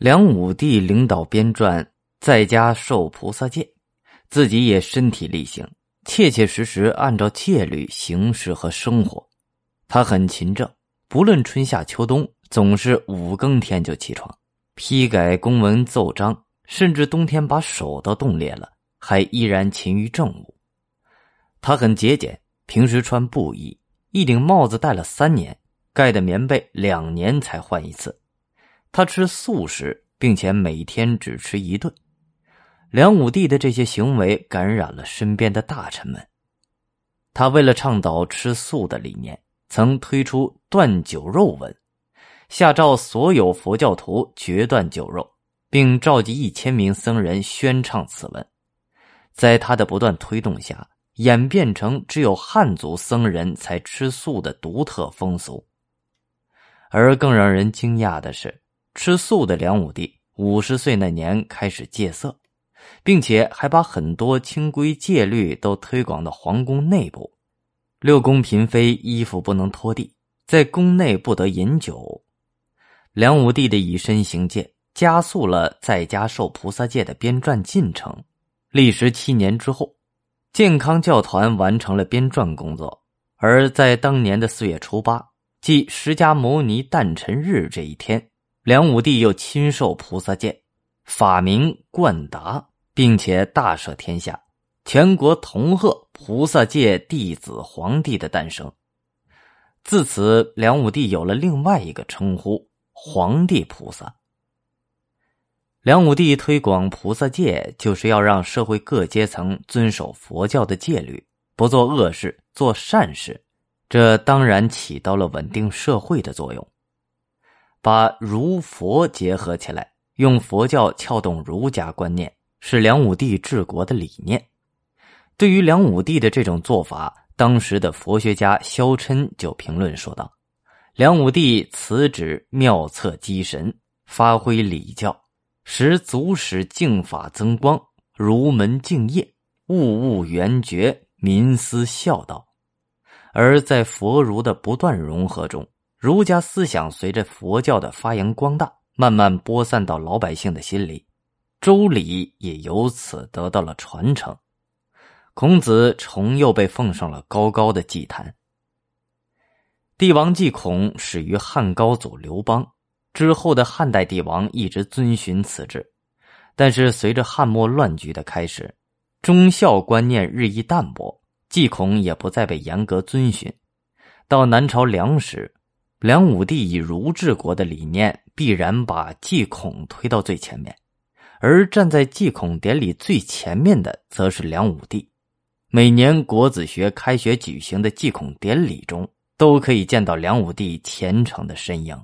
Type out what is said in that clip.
梁武帝领导编撰，在家受菩萨戒，自己也身体力行，切切实实按照戒律行事和生活。他很勤政，不论春夏秋冬，总是五更天就起床，批改公文奏章，甚至冬天把手都冻裂了，还依然勤于政务。他很节俭，平时穿布衣，一顶帽子戴了三年，盖的棉被两年才换一次。他吃素食，并且每天只吃一顿。梁武帝的这些行为感染了身边的大臣们。他为了倡导吃素的理念，曾推出断酒肉文，下诏所有佛教徒绝断酒肉，并召集一千名僧人宣唱此文。在他的不断推动下，演变成只有汉族僧人才吃素的独特风俗。而更让人惊讶的是。吃素的梁武帝五十岁那年开始戒色，并且还把很多清规戒律都推广到皇宫内部。六宫嫔妃衣服不能拖地，在宫内不得饮酒。梁武帝的以身行戒，加速了在家受菩萨戒的编撰进程。历时七年之后，健康教团完成了编撰工作。而在当年的四月初八，即释迦牟尼诞辰日这一天。梁武帝又亲授菩萨戒，法名冠达，并且大赦天下，全国同贺菩萨戒弟子皇帝的诞生。自此，梁武帝有了另外一个称呼——皇帝菩萨。梁武帝推广菩萨戒，就是要让社会各阶层遵守佛教的戒律，不做恶事，做善事。这当然起到了稳定社会的作用。把儒佛结合起来，用佛教撬动儒家观念，是梁武帝治国的理念。对于梁武帝的这种做法，当时的佛学家萧琛就评论说道：“梁武帝此旨妙策机神，发挥礼教，使祖史敬法增光，儒门敬业，物物圆觉，民思孝道。而在佛儒的不断融合中。”儒家思想随着佛教的发扬光大，慢慢播散到老百姓的心里，周礼也由此得到了传承。孔子重又被奉上了高高的祭坛。帝王祭孔始于汉高祖刘邦，之后的汉代帝王一直遵循此制，但是随着汉末乱局的开始，忠孝观念日益淡薄，祭孔也不再被严格遵循。到南朝梁时。梁武帝以儒治国的理念，必然把祭孔推到最前面，而站在祭孔典礼最前面的，则是梁武帝。每年国子学开学举行的祭孔典礼中，都可以见到梁武帝虔诚的身影。